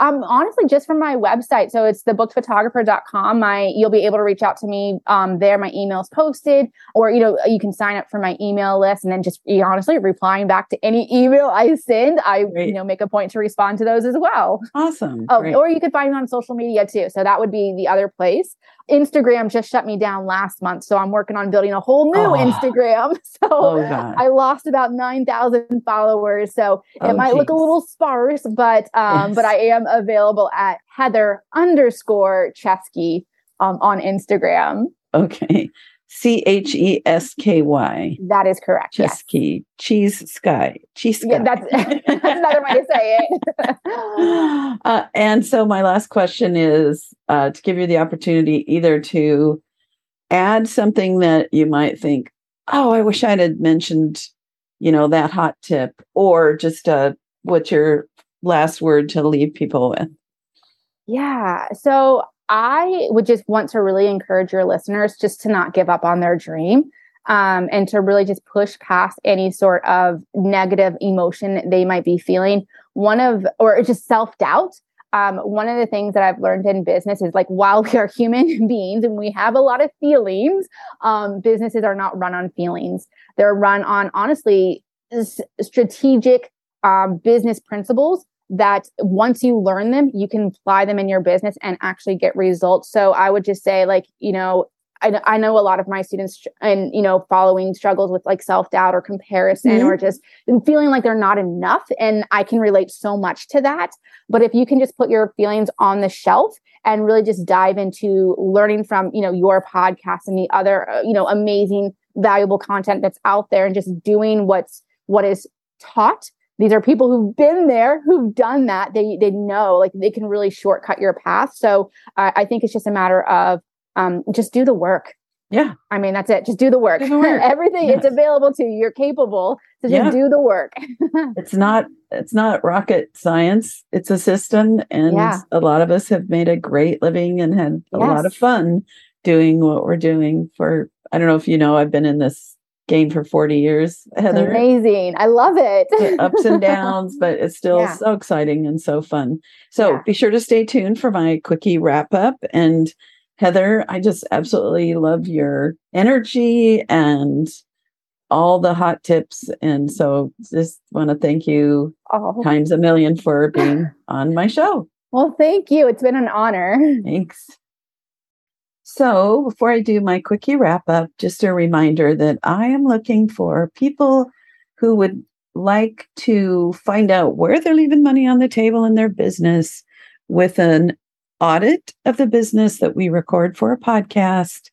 Um, honestly, just from my website. So it's thebookedphotographer.com. My you'll be able to reach out to me um, there. My email's posted, or you know, you can sign up for my email list and then just be honestly replying back to any email I send. I Great. you know make a point to respond to those as well. Awesome. Oh, Great. or you could find me on social media too. So that would be the other place. Instagram just shut me down last month, so I'm working on building a whole new oh. Instagram. *laughs* So oh, I lost about nine thousand followers. So oh, it might geez. look a little sparse, but um, yes. but *laughs* I am available at Heather underscore Chesky um, on Instagram. Okay. C H E S K Y. That is correct. Chesky. Yes. Cheese Sky. Cheese Sky. Yeah, that's, *laughs* that's another way to say it. *laughs* uh, and so, my last question is uh, to give you the opportunity either to add something that you might think, oh, I wish I'd had mentioned, you know, that hot tip, or just uh, what's your last word to leave people with? Yeah. So I would just want to really encourage your listeners just to not give up on their dream um, and to really just push past any sort of negative emotion they might be feeling. One of, or just self doubt. Um, one of the things that I've learned in business is like while we are human *laughs* beings and we have a lot of feelings, um, businesses are not run on feelings. They're run on honestly strategic um, business principles that once you learn them, you can apply them in your business and actually get results. So I would just say, like, you know, I, I know a lot of my students and, you know, following struggles with like self doubt or comparison mm-hmm. or just feeling like they're not enough. And I can relate so much to that. But if you can just put your feelings on the shelf and really just dive into learning from, you know, your podcast and the other, uh, you know, amazing, valuable content that's out there and just doing what's, what is taught these are people who've been there, who've done that. They they know like they can really shortcut your path. So uh, I think it's just a matter of um, just do the work. Yeah. I mean, that's it. Just do the work. Do the work. *laughs* Everything yes. it's available to you. You're capable. So just yeah. do the work. *laughs* it's not it's not rocket science. It's a system. And yeah. a lot of us have made a great living and had a yes. lot of fun doing what we're doing for I don't know if you know, I've been in this game for 40 years, Heather. Amazing. I love it. ups and *laughs* downs, but it's still yeah. so exciting and so fun. So yeah. be sure to stay tuned for my quickie wrap up. And Heather, I just absolutely love your energy and all the hot tips. And so just want to thank you oh. times a million for being *laughs* on my show. Well, thank you. It's been an honor. Thanks. So, before I do my quickie wrap up, just a reminder that I am looking for people who would like to find out where they're leaving money on the table in their business with an audit of the business that we record for a podcast.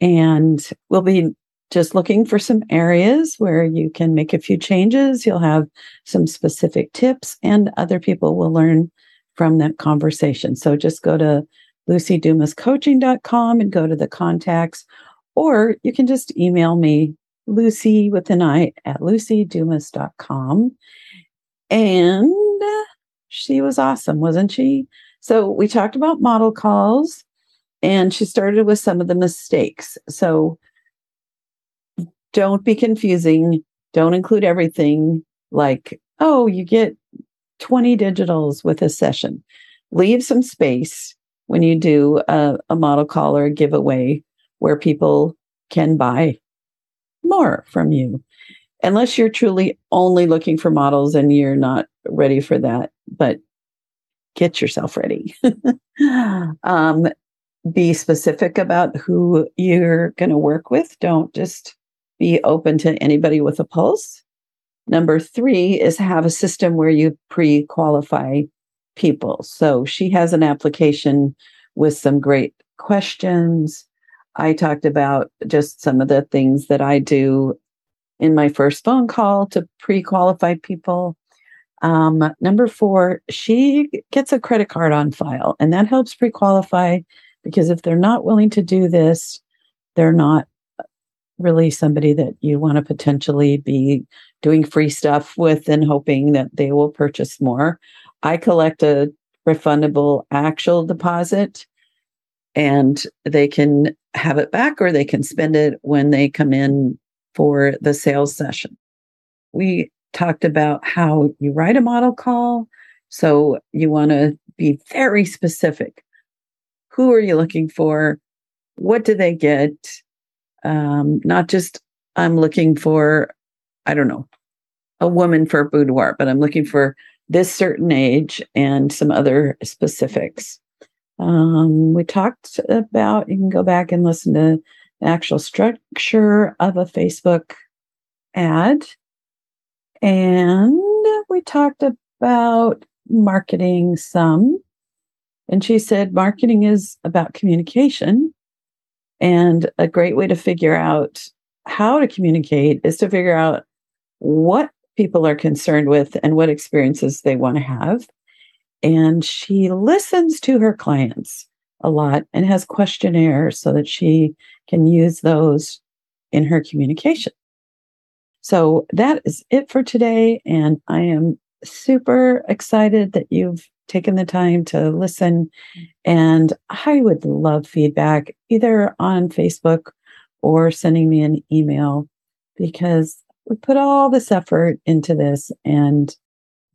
And we'll be just looking for some areas where you can make a few changes. You'll have some specific tips, and other people will learn from that conversation. So just go to lucydumascoaching.com and go to the contacts, or you can just email me, Lucy with an I at lucydumas.com. And uh, she was awesome, wasn't she? So we talked about model calls and she started with some of the mistakes. So don't be confusing. Don't include everything like, oh, you get 20 digitals with a session. Leave some space when you do a, a model call or a giveaway where people can buy more from you. Unless you're truly only looking for models and you're not ready for that but get yourself ready. *laughs* Um, be specific about who you're going to work with. Don't just be open to anybody with a pulse. Number three is have a system where you pre-qualify people. So she has an application with some great questions. I talked about just some of the things that I do in my first phone call to pre qualify people. Um, number four, she gets a credit card on file, and that helps pre qualify because if they're not willing to do this, they're not really somebody that you want to potentially be doing free stuff with and hoping that they will purchase more. I collect a refundable actual deposit and they can have it back or they can spend it when they come in for the sales session. We talked about how you write a model call. So you want to be very specific. Who are you looking for? What do they get? Um, not just, I'm looking for, I don't know, a woman for a boudoir, but I'm looking for this certain age and some other specifics. Um, we talked about, you can go back and listen to the actual structure of a Facebook ad. And we talked about marketing some. And she said marketing is about communication And a great way to figure out how to communicate is to figure out what people are concerned with and what experiences they want to have. And she listens to her clients a lot and has questionnaires so that she can use those in her communication. So that is it for today. And I am super excited that you've taken the time to listen. And I would love feedback either on Facebook or sending me an email because we put all this effort into this and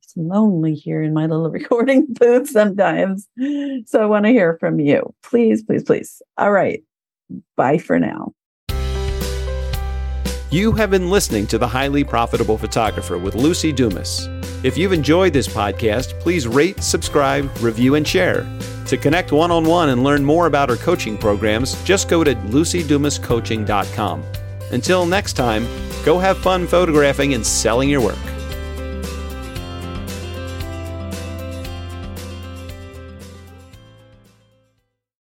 it's lonely here in my little *laughs* recording booth sometimes. So I want to hear from you. Please, please, please. All right. Bye for now. You have been listening to The Highly Profitable Photographer with Lucy Dumas. If you've enjoyed this podcast, please rate, subscribe, review, and share. To connect one on one and learn more about our coaching programs, just go to lucydumascoaching.com. Until next time, go have fun photographing and selling your work.